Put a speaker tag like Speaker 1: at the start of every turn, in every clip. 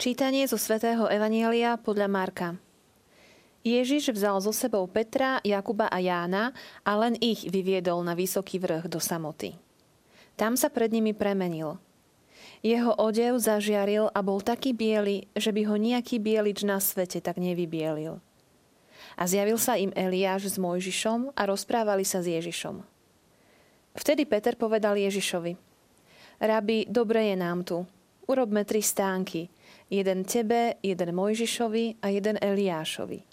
Speaker 1: Čítanie zo svätého Evanielia podľa Marka. Ježiš vzal so sebou Petra, Jakuba a Jána a len ich vyviedol na vysoký vrch do samoty. Tam sa pred nimi premenil. Jeho odev zažiaril a bol taký biely, že by ho nejaký bielič na svete tak nevybielil. A zjavil sa im Eliáš s Mojžišom a rozprávali sa s Ježišom. Vtedy Peter povedal Ježišovi, Rabi, dobre je nám tu. Urobme tri stánky. Jeden tebe, jeden Mojžišovi a jeden Eliášovi.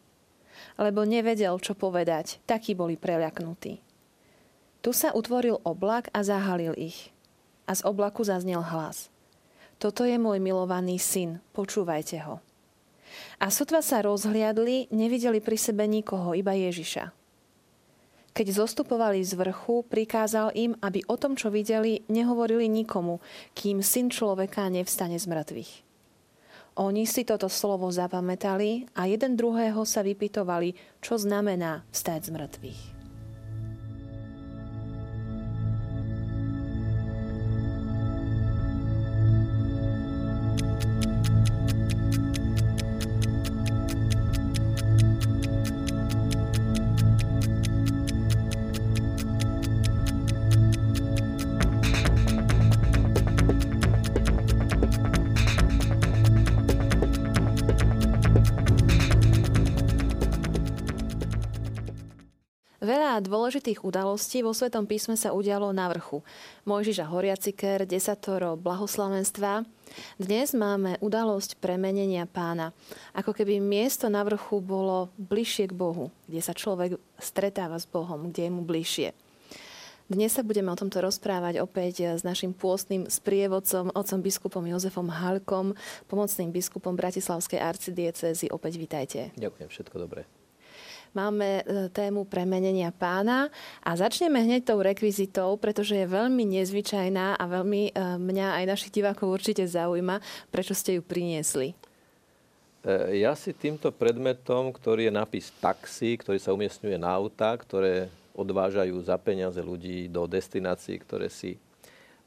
Speaker 1: Lebo nevedel, čo povedať, takí boli preľaknutí. Tu sa utvoril oblak a zahalil ich. A z oblaku zaznel hlas. Toto je môj milovaný syn, počúvajte ho. A sotva sa rozhliadli, nevideli pri sebe nikoho, iba Ježiša. Keď zostupovali z vrchu, prikázal im, aby o tom, čo videli, nehovorili nikomu, kým syn človeka nevstane z mŕtvych. Oni si toto slovo zapamätali a jeden druhého sa vypitovali, čo znamená vstať z mŕtvych. Dôležitých udalostí vo Svetom písme sa udialo na vrchu. Mojžiša horiaciker, desatoro blahoslavenstva. Dnes máme udalosť premenenia pána. Ako keby miesto na vrchu bolo bližšie k Bohu, kde sa človek stretáva s Bohom, kde je mu bližšie. Dnes sa budeme o tomto rozprávať opäť s našim pôstnym sprievodcom, otcom biskupom Jozefom Halkom, pomocným biskupom Bratislavskej arcidiecezy. Opäť vítajte.
Speaker 2: Ďakujem, všetko dobré
Speaker 1: máme e, tému premenenia pána a začneme hneď tou rekvizitou, pretože je veľmi nezvyčajná a veľmi e, mňa aj našich divákov určite zaujíma, prečo ste ju priniesli.
Speaker 2: E, ja si týmto predmetom, ktorý je nápis taxi, ktorý sa umiestňuje na auta, ktoré odvážajú za peniaze ľudí do destinácií, ktoré si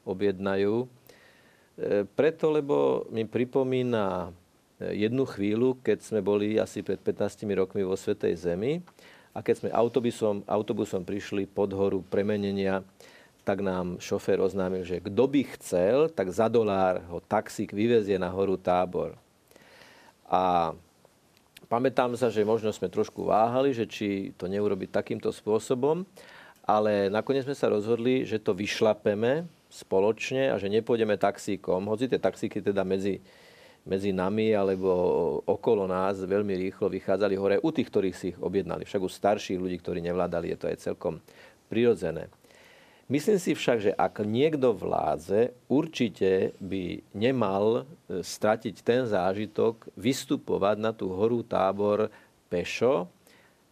Speaker 2: objednajú. Preto, lebo mi pripomína jednu chvíľu, keď sme boli asi pred 15 rokmi vo Svetej Zemi a keď sme autobusom, autobusom prišli pod horu premenenia, tak nám šofér oznámil, že kto by chcel, tak za dolár ho taxík vyvezie na horu tábor. A pamätám sa, že možno sme trošku váhali, že či to neurobiť takýmto spôsobom, ale nakoniec sme sa rozhodli, že to vyšlapeme spoločne a že nepôjdeme taxíkom, hoci tie taxíky teda medzi medzi nami alebo okolo nás veľmi rýchlo vychádzali hore u tých, ktorých si ich objednali. Však u starších ľudí, ktorí nevládali, je to aj celkom prirodzené. Myslím si však, že ak niekto vládze, určite by nemal e, stratiť ten zážitok vystupovať na tú horu tábor pešo,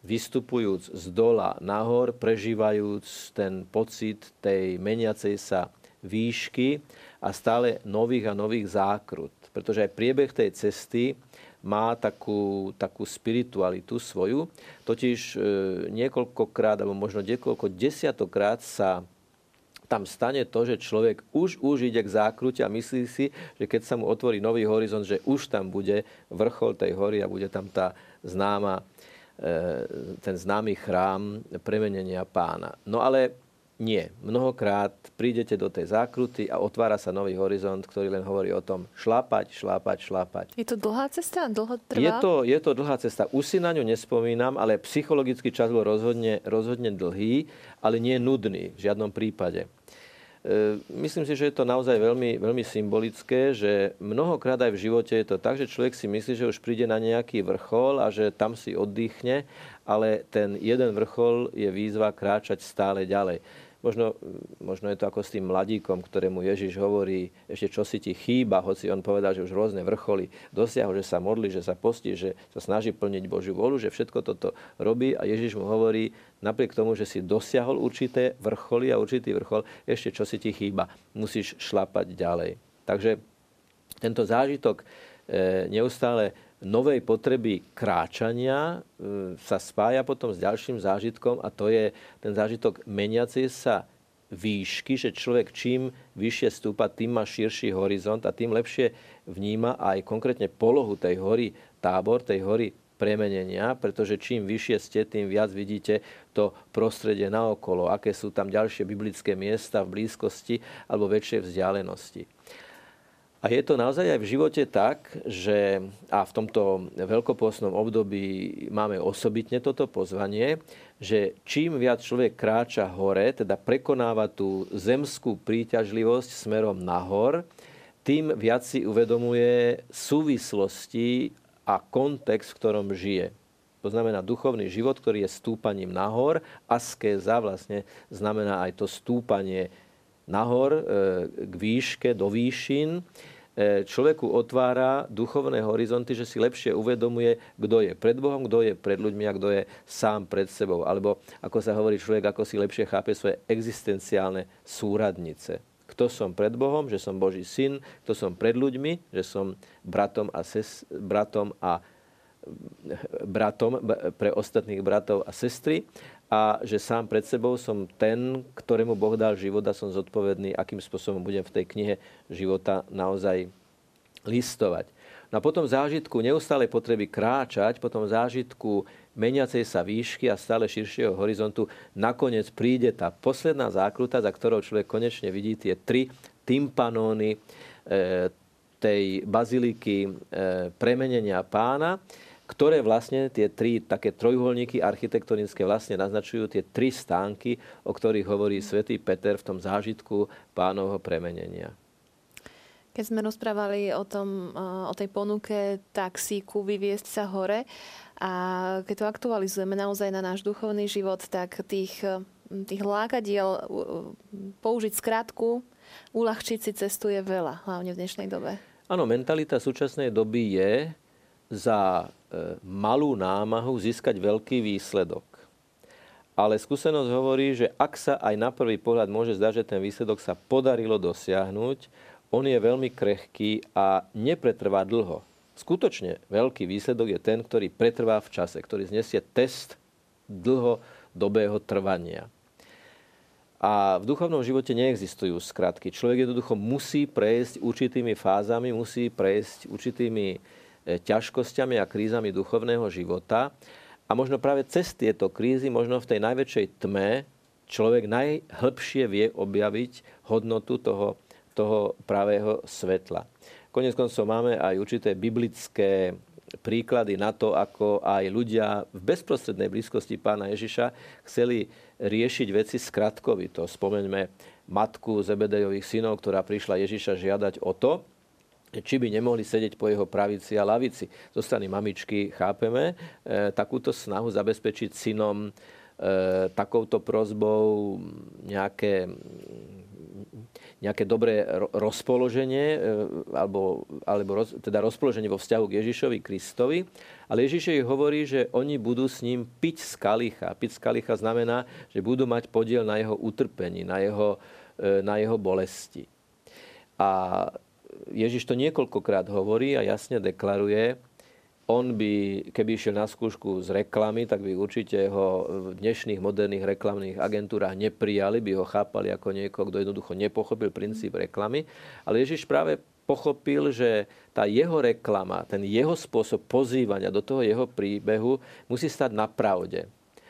Speaker 2: vystupujúc z dola nahor, prežívajúc ten pocit tej meniacej sa výšky a stále nových a nových zákrut pretože aj priebeh tej cesty má takú, takú spiritualitu svoju. Totiž e, niekoľkokrát, alebo možno niekoľko desiatokrát sa tam stane to, že človek už, už ide k zákrute a myslí si, že keď sa mu otvorí nový horizont, že už tam bude vrchol tej hory a bude tam tá známa, e, ten známy chrám premenenia pána. No ale nie. Mnohokrát prídete do tej zákruty a otvára sa nový horizont, ktorý len hovorí o tom šlápať, šlápať, šlápať.
Speaker 1: Je to dlhá cesta? Dlho trvá?
Speaker 2: Je to, je to dlhá cesta. Už si na ňu nespomínam, ale psychologický čas bol rozhodne, rozhodne dlhý, ale nie nudný v žiadnom prípade. E, myslím si, že je to naozaj veľmi, veľmi symbolické, že mnohokrát aj v živote je to tak, že človek si myslí, že už príde na nejaký vrchol a že tam si oddychne, ale ten jeden vrchol je výzva kráčať stále ďalej. Možno, možno je to ako s tým mladíkom, ktorému Ježiš hovorí, ešte čo si ti chýba, hoci on povedal, že už rôzne vrcholy dosiahol, že sa modlí, že sa postí, že sa snaží plniť Božiu volu, že všetko toto robí. A Ježiš mu hovorí, napriek tomu, že si dosiahol určité vrcholy a určitý vrchol, ešte čo si ti chýba, musíš šlapať ďalej. Takže tento zážitok e, neustále novej potreby kráčania e, sa spája potom s ďalším zážitkom a to je ten zážitok meniacej sa výšky, že človek čím vyššie stúpa, tým má širší horizont a tým lepšie vníma aj konkrétne polohu tej hory tábor, tej hory premenenia, pretože čím vyššie ste, tým viac vidíte to prostredie naokolo, aké sú tam ďalšie biblické miesta v blízkosti alebo väčšej vzdialenosti. A je to naozaj aj v živote tak, že a v tomto veľkopôsnom období máme osobitne toto pozvanie, že čím viac človek kráča hore, teda prekonáva tú zemskú príťažlivosť smerom nahor, tým viac si uvedomuje súvislosti a kontext, v ktorom žije. To znamená duchovný život, ktorý je stúpaním nahor. Askéza vlastne znamená aj to stúpanie nahor e, k výške, do výšin, e, človeku otvára duchovné horizonty, že si lepšie uvedomuje, kto je pred Bohom, kto je pred ľuďmi a kto je sám pred sebou. Alebo, ako sa hovorí, človek ako si lepšie chápe svoje existenciálne súradnice. Kto som pred Bohom, že som Boží syn, kto som pred ľuďmi, že som bratom a, ses, bratom a bratom pre ostatných bratov a sestry a že sám pred sebou som ten, ktorému Boh dal život a som zodpovedný, akým spôsobom budem v tej knihe života naozaj listovať. No a potom zážitku neustálej potreby kráčať, potom zážitku meniacej sa výšky a stále širšieho horizontu, nakoniec príde tá posledná zákruta, za ktorou človek konečne vidí tie tri tympanóny e, tej baziliky e, premenenia pána ktoré vlastne tie tri také trojuholníky architektonické vlastne naznačujú tie tri stánky, o ktorých hovorí svätý Peter v tom zážitku pánovho premenenia.
Speaker 1: Keď sme rozprávali o, tom, o tej ponuke taxíku vyviesť sa hore a keď to aktualizujeme naozaj na náš duchovný život, tak tých, tých lákadiel použiť skratku, uľahčiť si cestu je veľa, hlavne v dnešnej dobe.
Speaker 2: Áno, mentalita súčasnej doby je za E, malú námahu získať veľký výsledok. Ale skúsenosť hovorí, že ak sa aj na prvý pohľad môže zdať, že ten výsledok sa podarilo dosiahnuť, on je veľmi krehký a nepretrvá dlho. Skutočne veľký výsledok je ten, ktorý pretrvá v čase, ktorý znesie test dlhodobého trvania. A v duchovnom živote neexistujú skratky. Človek jednoducho musí prejsť určitými fázami, musí prejsť určitými E, ťažkosťami a krízami duchovného života. A možno práve cez tieto krízy, možno v tej najväčšej tme, človek najhlbšie vie objaviť hodnotu toho, toho pravého svetla. Konec koncov máme aj určité biblické príklady na to, ako aj ľudia v bezprostrednej blízkosti pána Ježiša chceli riešiť veci skratkovito. Spomeňme matku Zebedejových synov, ktorá prišla Ježiša žiadať o to, či by nemohli sedieť po jeho pravici a lavici. Zo strany mamičky chápeme e, takúto snahu zabezpečiť synom e, takouto prozbou nejaké, nejaké dobré rozpoloženie, e, alebo, alebo roz, teda rozpoloženie vo vzťahu k Ježišovi Kristovi. Ale Ježiš jej hovorí, že oni budú s ním piť z kalicha. Piť z kalicha znamená, že budú mať podiel na jeho utrpení, na jeho, e, na jeho bolesti. A Ježiš to niekoľkokrát hovorí a jasne deklaruje, on by, keby išiel na skúšku z reklamy, tak by určite ho v dnešných moderných reklamných agentúrach neprijali, by ho chápali ako niekoho, kto jednoducho nepochopil princíp reklamy. Ale Ježiš práve pochopil, že tá jeho reklama, ten jeho spôsob pozývania do toho jeho príbehu musí stať na pravde.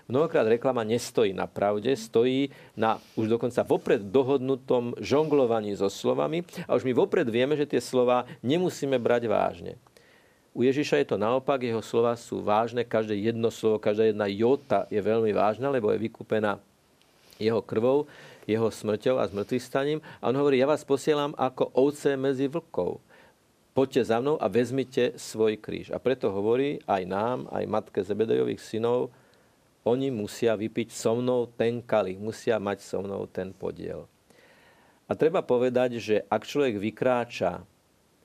Speaker 2: Mnohokrát reklama nestojí na pravde, stojí na už dokonca vopred dohodnutom žonglovaní so slovami a už my vopred vieme, že tie slova nemusíme brať vážne. U Ježiša je to naopak, jeho slova sú vážne, každé jedno slovo, každá jedna jota je veľmi vážna, lebo je vykúpená jeho krvou, jeho smrťou a zmrtvých. A on hovorí, ja vás posielam ako ovce medzi vlkov. Poďte za mnou a vezmite svoj kríž. A preto hovorí aj nám, aj matke Zebedejových synov, oni musia vypiť so mnou ten kalich, musia mať so mnou ten podiel. A treba povedať, že ak človek vykráča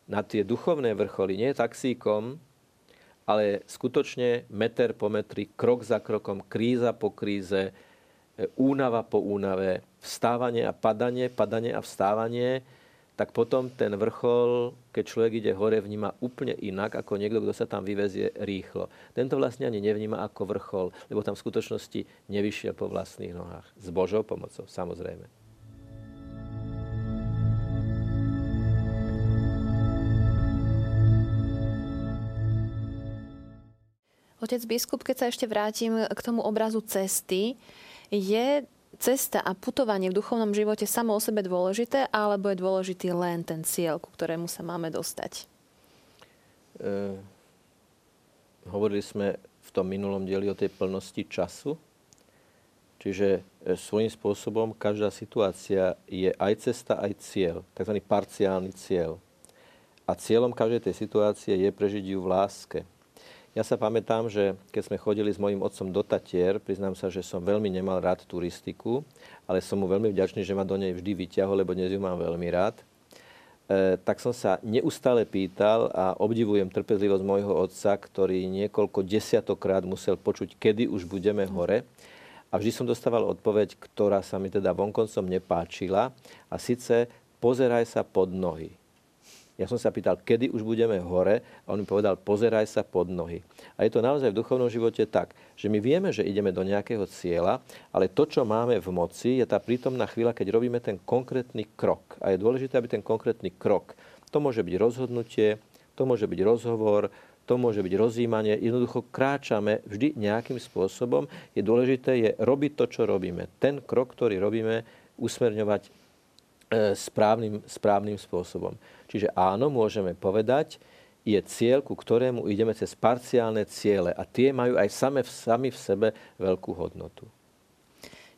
Speaker 2: na tie duchovné vrcholy, nie taxíkom, ale skutočne meter po metri, krok za krokom, kríza po kríze, únava po únave, vstávanie a padanie, padanie a vstávanie, tak potom ten vrchol, keď človek ide hore, vníma úplne inak ako niekto, kto sa tam vyvezie rýchlo. Tento vlastne ani nevníma ako vrchol, lebo tam v skutočnosti nevyšiel po vlastných nohách. S Božou pomocou, samozrejme.
Speaker 1: Otec biskup, keď sa ešte vrátim k tomu obrazu cesty, je cesta a putovanie v duchovnom živote samo o sebe dôležité, alebo je dôležitý len ten cieľ, ku ktorému sa máme dostať? E,
Speaker 2: hovorili sme v tom minulom dieli o tej plnosti času. Čiže e, svojím spôsobom každá situácia je aj cesta, aj cieľ, tzv. parciálny cieľ. A cieľom každej tej situácie je prežiť ju v láske. Ja sa pamätám, že keď sme chodili s mojim otcom do Tatier, priznám sa, že som veľmi nemal rád turistiku, ale som mu veľmi vďačný, že ma do nej vždy vyťahol, lebo dnes ju mám veľmi rád. E, tak som sa neustále pýtal a obdivujem trpezlivosť môjho otca, ktorý niekoľko desiatokrát musel počuť, kedy už budeme hore. A vždy som dostával odpoveď, ktorá sa mi teda vonkoncom nepáčila. A síce pozeraj sa pod nohy. Ja som sa pýtal, kedy už budeme hore a on mi povedal, pozeraj sa pod nohy. A je to naozaj v duchovnom živote tak, že my vieme, že ideme do nejakého cieľa, ale to, čo máme v moci, je tá prítomná chvíľa, keď robíme ten konkrétny krok. A je dôležité, aby ten konkrétny krok, to môže byť rozhodnutie, to môže byť rozhovor, to môže byť rozjímanie. Jednoducho kráčame vždy nejakým spôsobom. Je dôležité je robiť to, čo robíme. Ten krok, ktorý robíme, usmerňovať správnym, správnym spôsobom. Čiže áno, môžeme povedať, je cieľ, ku ktorému ideme cez parciálne ciele a tie majú aj same sami v sebe veľkú hodnotu.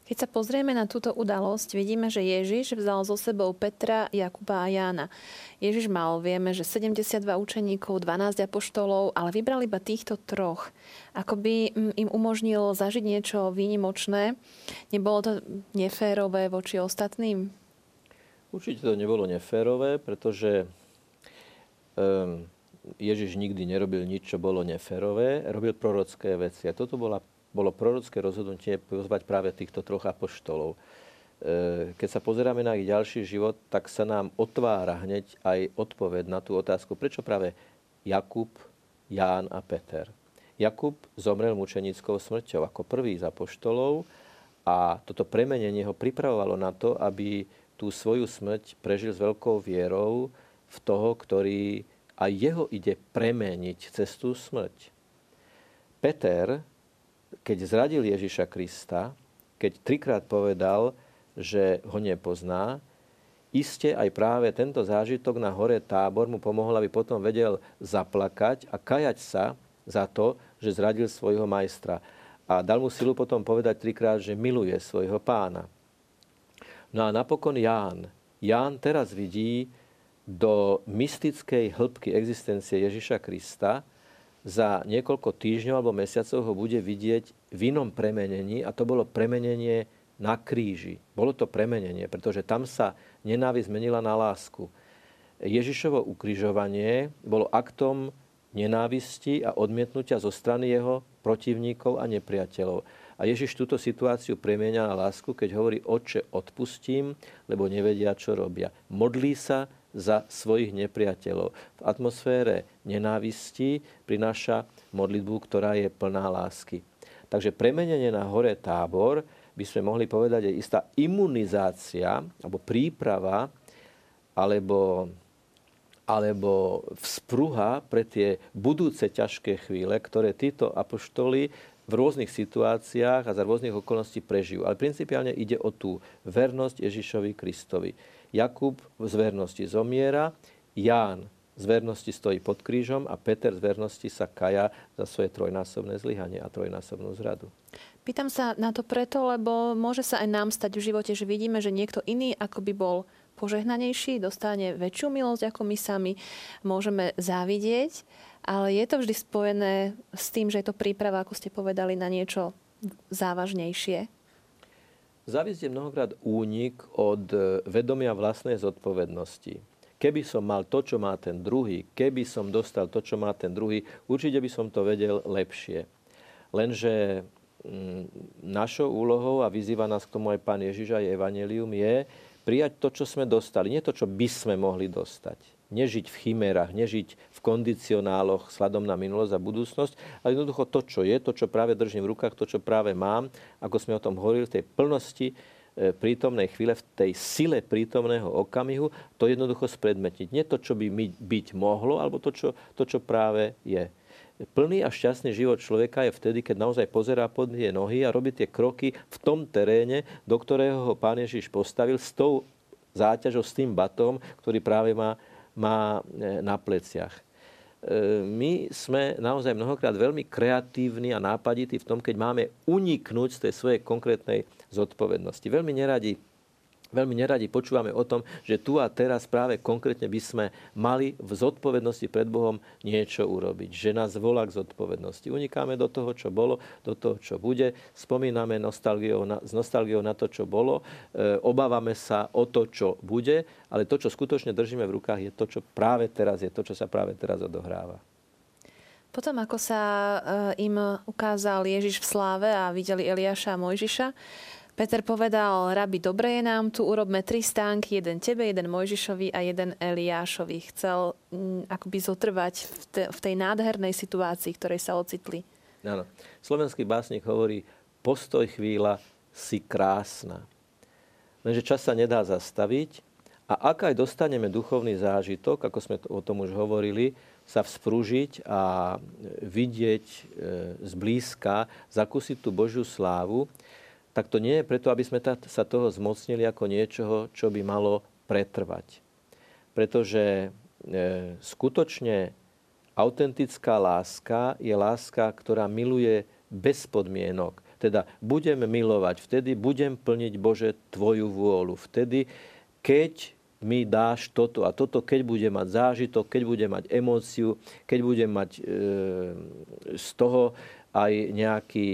Speaker 1: Keď sa pozrieme na túto udalosť, vidíme, že Ježiš vzal so sebou Petra, Jakuba a Jána. Ježiš mal, vieme, že 72 učeníkov, 12 apoštolov, ale vybral iba týchto troch. Ako by mm, im umožnil zažiť niečo výnimočné. Nebolo to neférové voči ostatným?
Speaker 2: Určite to nebolo neférové, pretože um, Ježiš nikdy nerobil nič, čo bolo neférové, robil prorocké veci. A toto bola, bolo prorocké rozhodnutie pozvať práve týchto troch apoštolov. E, keď sa pozeráme na ich ďalší život, tak sa nám otvára hneď aj odpoveď na tú otázku, prečo práve Jakub, Ján a Peter. Jakub zomrel mučenickou smrťou ako prvý z apoštolov a toto premenenie ho pripravovalo na to, aby tú svoju smrť prežil s veľkou vierou v toho, ktorý a jeho ide premeniť cez tú smrť. Peter, keď zradil Ježiša Krista, keď trikrát povedal, že ho nepozná, iste aj práve tento zážitok na hore tábor mu pomohol, aby potom vedel zaplakať a kajať sa za to, že zradil svojho majstra. A dal mu silu potom povedať trikrát, že miluje svojho pána. No a napokon Ján. Ján teraz vidí do mystickej hĺbky existencie Ježiša Krista. Za niekoľko týždňov alebo mesiacov ho bude vidieť v inom premenení a to bolo premenenie na kríži. Bolo to premenenie, pretože tam sa nenávisť zmenila na lásku. Ježišovo ukrižovanie bolo aktom nenávisti a odmietnutia zo strany jeho protivníkov a nepriateľov. A Ježiš túto situáciu premieňa na lásku, keď hovorí, oče, odpustím, lebo nevedia, čo robia. Modlí sa za svojich nepriateľov. V atmosfére nenávisti prináša modlitbu, ktorá je plná lásky. Takže premenenie na hore tábor by sme mohli povedať, je istá imunizácia alebo príprava alebo, alebo vzpruha pre tie budúce ťažké chvíle, ktoré títo apoštoli v rôznych situáciách a za rôznych okolností prežijú. Ale principiálne ide o tú vernosť Ježišovi Kristovi. Jakub z vernosti zomiera, Ján z vernosti stojí pod krížom a Peter z vernosti sa kaja za svoje trojnásobné zlyhanie a trojnásobnú zradu.
Speaker 1: Pýtam sa na to preto, lebo môže sa aj nám stať v živote, že vidíme, že niekto iný ako by bol požehnanejší, dostane väčšiu milosť ako my sami, môžeme závidieť ale je to vždy spojené s tým, že je to príprava, ako ste povedali, na niečo závažnejšie?
Speaker 2: Závisť je mnohokrát únik od e, vedomia vlastnej zodpovednosti. Keby som mal to, čo má ten druhý, keby som dostal to, čo má ten druhý, určite by som to vedel lepšie. Lenže mm, našou úlohou, a vyzýva nás k tomu aj pán Ježiš aj Evangelium, je prijať to, čo sme dostali. Nie to, čo by sme mohli dostať nežiť v chimérach, nežiť v kondicionáloch sladom na minulosť a budúcnosť, ale jednoducho to, čo je, to, čo práve držím v rukách, to, čo práve mám, ako sme o tom hovorili, v tej plnosti e, prítomnej chvíle, v tej sile prítomného okamihu, to jednoducho spredmetniť. Nie to, čo by byť mohlo, alebo to, čo, to, čo práve je. Plný a šťastný život človeka je vtedy, keď naozaj pozerá pod tie nohy a robí tie kroky v tom teréne, do ktorého ho Pán Ježiš postavil s tou záťažou, s tým batom, ktorý práve má, má e, na pleciach. E, my sme naozaj mnohokrát veľmi kreatívni a nápadití v tom, keď máme uniknúť z tej svojej konkrétnej zodpovednosti. Veľmi neradi veľmi neradi počúvame o tom, že tu a teraz práve konkrétne by sme mali v zodpovednosti pred Bohom niečo urobiť. Že nás volá k zodpovednosti. Unikáme do toho, čo bolo, do toho, čo bude. Spomíname nostalgiou na, s nostalgiou na to, čo bolo. E, obávame sa o to, čo bude. Ale to, čo skutočne držíme v rukách, je to, čo práve teraz je, to, čo sa práve teraz odohráva.
Speaker 1: Potom, ako sa e, im ukázal Ježiš v sláve a videli Eliáša a Mojžiša, Peter povedal, rabi, dobre je nám tu, urobme tri stánky, jeden tebe, jeden Mojžišovi a jeden Eliášovi. Chcel m, mm, akoby zotrvať v, te, v tej nádhernej situácii, ktorej sa ocitli.
Speaker 2: Áno. Slovenský básnik hovorí, postoj chvíľa, si krásna. Lenže čas sa nedá zastaviť a ak aj dostaneme duchovný zážitok, ako sme o tom už hovorili, sa vzprúžiť a vidieť e, zblízka, zakúsiť tú Božiu slávu, tak to nie je preto, aby sme sa toho zmocnili ako niečoho, čo by malo pretrvať. Pretože e, skutočne autentická láska je láska, ktorá miluje bez podmienok. Teda budem milovať, vtedy budem plniť Bože Tvoju vôľu. Vtedy, keď mi dáš toto a toto, keď budem mať zážitok, keď budem mať emóciu, keď budem mať e, z toho aj nejaký,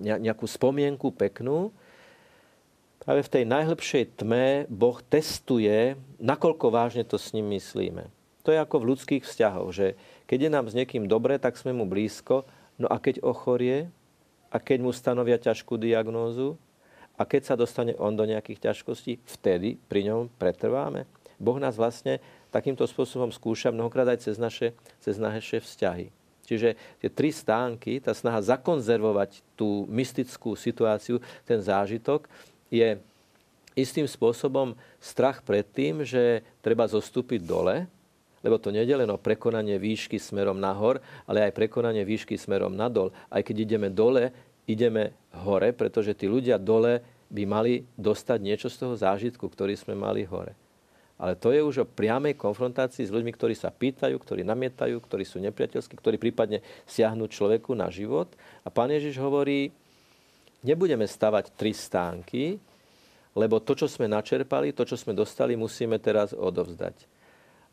Speaker 2: nejakú spomienku peknú. Práve v tej najhlbšej tme Boh testuje, nakoľko vážne to s ním myslíme. To je ako v ľudských vzťahoch, že keď je nám s niekým dobre, tak sme mu blízko, no a keď ochorie, a keď mu stanovia ťažkú diagnózu, a keď sa dostane on do nejakých ťažkostí, vtedy pri ňom pretrváme. Boh nás vlastne takýmto spôsobom skúša mnohokrát aj cez naše, cez naše vzťahy. Čiže tie tri stánky, tá snaha zakonzervovať tú mystickú situáciu, ten zážitok, je istým spôsobom strach pred tým, že treba zostúpiť dole, lebo to nie je len o prekonanie výšky smerom nahor, ale aj prekonanie výšky smerom nadol. Aj keď ideme dole, ideme hore, pretože tí ľudia dole by mali dostať niečo z toho zážitku, ktorý sme mali hore. Ale to je už o priamej konfrontácii s ľuďmi, ktorí sa pýtajú, ktorí namietajú, ktorí sú nepriateľskí, ktorí prípadne siahnu človeku na život. A pán Ježiš hovorí, nebudeme stavať tri stánky, lebo to, čo sme načerpali, to, čo sme dostali, musíme teraz odovzdať.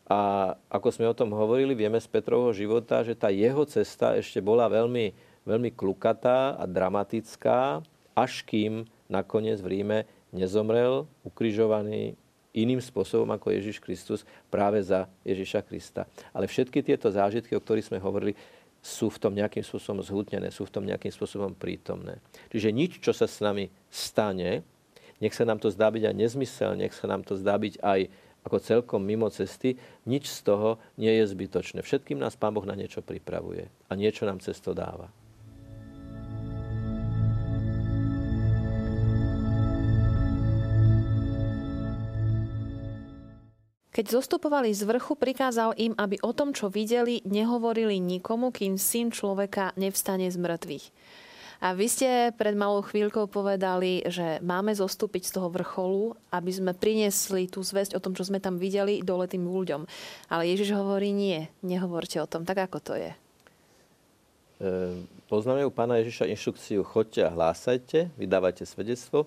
Speaker 2: A ako sme o tom hovorili, vieme z Petrovho života, že tá jeho cesta ešte bola veľmi, veľmi klukatá a dramatická, až kým nakoniec v Ríme nezomrel, ukrižovaný, iným spôsobom ako Ježiš Kristus práve za Ježiša Krista. Ale všetky tieto zážitky, o ktorých sme hovorili, sú v tom nejakým spôsobom zhutnené, sú v tom nejakým spôsobom prítomné. Čiže nič, čo sa s nami stane, nech sa nám to zdá byť aj nezmysel, nech sa nám to zdá byť aj ako celkom mimo cesty, nič z toho nie je zbytočné. Všetkým nás Pán Boh na niečo pripravuje a niečo nám cesto dáva.
Speaker 1: Keď zostupovali z vrchu, prikázal im, aby o tom, čo videli, nehovorili nikomu, kým syn človeka nevstane z mŕtvych. A vy ste pred malou chvíľkou povedali, že máme zostúpiť z toho vrcholu, aby sme priniesli tú zväzť o tom, čo sme tam videli, dole tým ľuďom. Ale Ježiš hovorí, nie, nehovorte o tom. Tak ako to je? E,
Speaker 2: poznáme u pána Ježiša inštrukciu chodte a hlásajte, vydávajte svedectvo.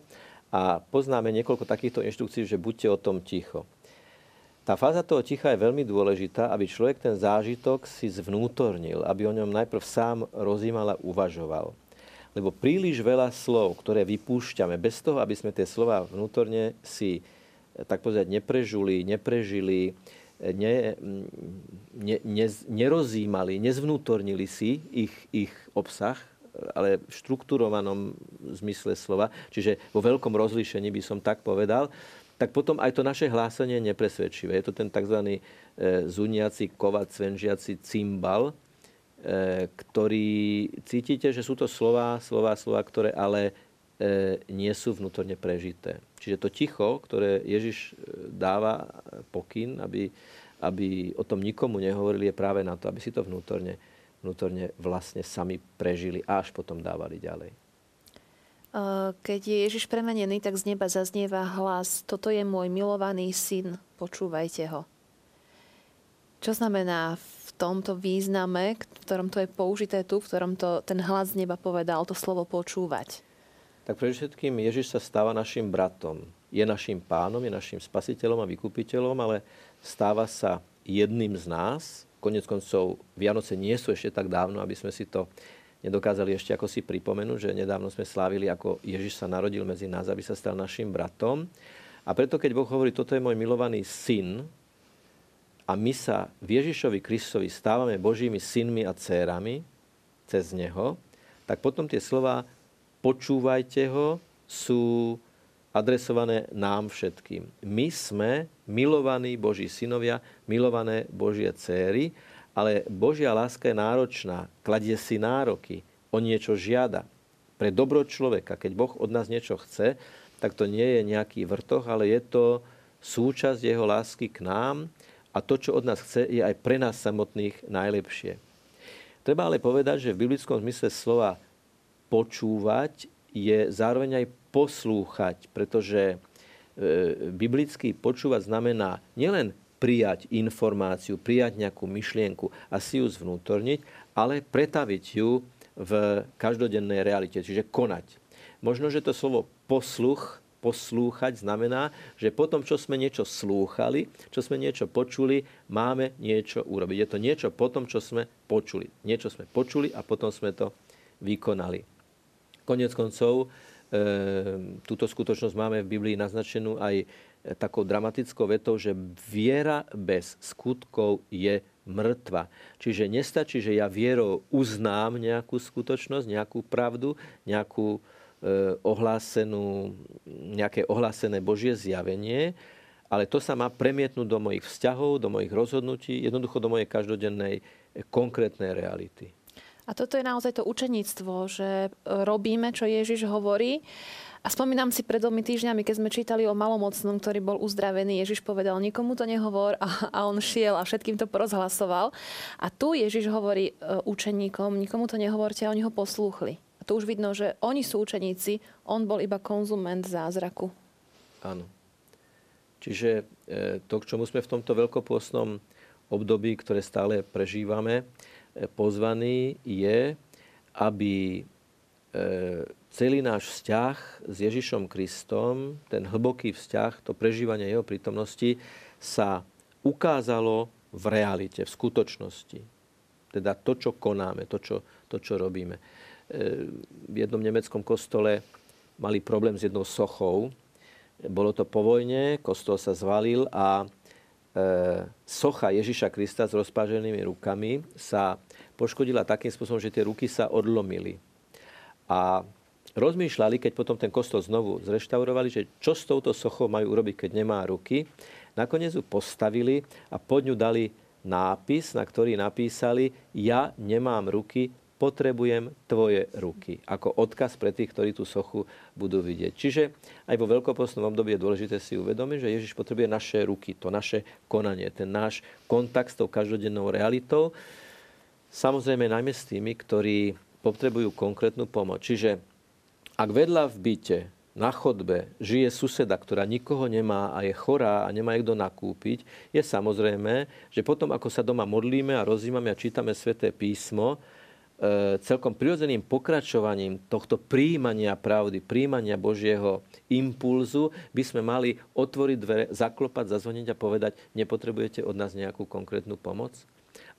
Speaker 2: A poznáme niekoľko takýchto inštrukcií, že buďte o tom ticho. Tá fáza toho ticha je veľmi dôležitá, aby človek ten zážitok si zvnútornil, aby o ňom najprv sám rozímal a uvažoval. Lebo príliš veľa slov, ktoré vypúšťame, bez toho, aby sme tie slova vnútorne si, tak povedať, neprežuli, neprežili, ne, ne, ne, nerozímali, nezvnútornili si ich, ich obsah, ale v štruktúrovanom zmysle slova, čiže vo veľkom rozlíšení by som tak povedal, tak potom aj to naše hlásenie je nepresvedčivé. Je to ten tzv. E, zuniaci, kovac, cvenžiaci cymbal, e, ktorý cítite, že sú to slova, slova, slova, ktoré ale e, nie sú vnútorne prežité. Čiže to ticho, ktoré Ježiš dáva pokyn, aby, aby o tom nikomu nehovorili, je práve na to, aby si to vnútorne vnútorne vlastne sami prežili a až potom dávali ďalej.
Speaker 1: Keď je Ježiš premenený, tak z neba zaznieva hlas, toto je môj milovaný syn, počúvajte ho. Čo znamená v tomto význame, v ktorom to je použité tu, v ktorom to ten hlas z neba povedal, to slovo počúvať?
Speaker 2: Tak pre všetkým Ježiš sa stáva našim bratom. Je našim pánom, je našim spasiteľom a vykupiteľom, ale stáva sa jedným z nás. Konec koncov Vianoce nie sú ešte tak dávno, aby sme si to nedokázali ešte ako si pripomenúť, že nedávno sme slávili, ako Ježiš sa narodil medzi nás, aby sa stal našim bratom. A preto, keď Boh hovorí, toto je môj milovaný syn, a my sa v Ježišovi Kristovi stávame Božími synmi a dcérami cez Neho, tak potom tie slova počúvajte ho sú adresované nám všetkým. My sme milovaní Boží synovia, milované Božie céry ale Božia láska je náročná, kladie si nároky, o niečo žiada. Pre dobro človeka, keď Boh od nás niečo chce, tak to nie je nejaký vrtoch, ale je to súčasť jeho lásky k nám a to, čo od nás chce, je aj pre nás samotných najlepšie. Treba ale povedať, že v biblickom zmysle slova počúvať je zároveň aj poslúchať, pretože e, biblický počúvať znamená nielen prijať informáciu, prijať nejakú myšlienku a si ju zvnútorniť, ale pretaviť ju v každodennej realite, čiže konať. Možno, že to slovo posluch, poslúchať znamená, že potom, čo sme niečo slúchali, čo sme niečo počuli, máme niečo urobiť. Je to niečo potom, čo sme počuli. Niečo sme počuli a potom sme to vykonali. Konec koncov, e, túto skutočnosť máme v Biblii naznačenú aj takou dramatickou vetou, že viera bez skutkov je mŕtva. Čiže nestačí, že ja vierou uznám nejakú skutočnosť, nejakú pravdu, nejakú e, ohlásenú, nejaké ohlásené Božie zjavenie, ale to sa má premietnúť do mojich vzťahov, do mojich rozhodnutí, jednoducho do mojej každodennej e, konkrétnej reality.
Speaker 1: A toto je naozaj to učeníctvo, že robíme, čo Ježiš hovorí a spomínam si pred dvomi týždňami, keď sme čítali o malomocnom, ktorý bol uzdravený, Ježiš povedal, nikomu to nehovor a, a on šiel a všetkým to porozhlasoval. A tu Ježiš hovorí e, učeníkom, nikomu to nehovorte a oni ho poslúchli. A tu už vidno, že oni sú učeníci, on bol iba konzument zázraku.
Speaker 2: Áno. Čiže e, to, k čomu sme v tomto veľkopôstnom období, ktoré stále prežívame, e, pozvaní, je, aby celý náš vzťah s Ježišom Kristom, ten hlboký vzťah, to prežívanie jeho prítomnosti sa ukázalo v realite, v skutočnosti. Teda to, čo konáme, to, čo, to, čo robíme. E, v jednom nemeckom kostole mali problém s jednou sochou. Bolo to po vojne, kostol sa zvalil a e, socha Ježiša Krista s rozpáženými rukami sa poškodila takým spôsobom, že tie ruky sa odlomili. A rozmýšľali, keď potom ten kostol znovu zreštaurovali, že čo s touto sochou majú urobiť, keď nemá ruky. Nakoniec ju postavili a pod ňu dali nápis, na ktorý napísali Ja nemám ruky, potrebujem tvoje ruky. Ako odkaz pre tých, ktorí tú sochu budú vidieť. Čiže aj vo veľkopostnom období je dôležité si uvedomiť, že Ježiš potrebuje naše ruky, to naše konanie, ten náš kontakt s tou každodennou realitou. Samozrejme najmä s tými, ktorí potrebujú konkrétnu pomoc. Čiže ak vedľa v byte, na chodbe, žije suseda, ktorá nikoho nemá a je chorá a nemá kto nakúpiť, je samozrejme, že potom, ako sa doma modlíme a rozímame a čítame sväté písmo, e, celkom prirodzeným pokračovaním tohto príjmania pravdy, príjmania Božieho impulzu by sme mali otvoriť dvere, zaklopať, zazvoniť a povedať, nepotrebujete od nás nejakú konkrétnu pomoc?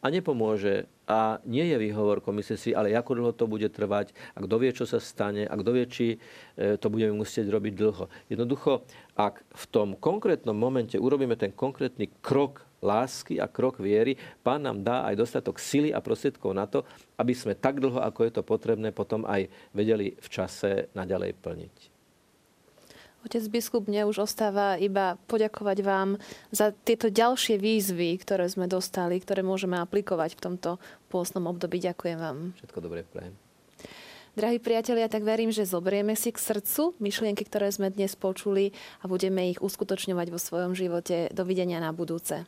Speaker 2: A nepomôže. A nie je výhovor komisie si, ale ako dlho to bude trvať a kto čo sa stane a kto či e, to budeme musieť robiť dlho. Jednoducho, ak v tom konkrétnom momente urobíme ten konkrétny krok lásky a krok viery, Pán nám dá aj dostatok sily a prostriedkov na to, aby sme tak dlho, ako je to potrebné, potom aj vedeli v čase naďalej plniť.
Speaker 1: Otec biskup, mne už ostáva iba poďakovať vám za tieto ďalšie výzvy, ktoré sme dostali, ktoré môžeme aplikovať v tomto pôstnom období. Ďakujem vám.
Speaker 2: Všetko dobré prajem.
Speaker 1: Drahí priatelia, tak verím, že zoberieme si k srdcu myšlienky, ktoré sme dnes počuli a budeme ich uskutočňovať vo svojom živote. Dovidenia na budúce.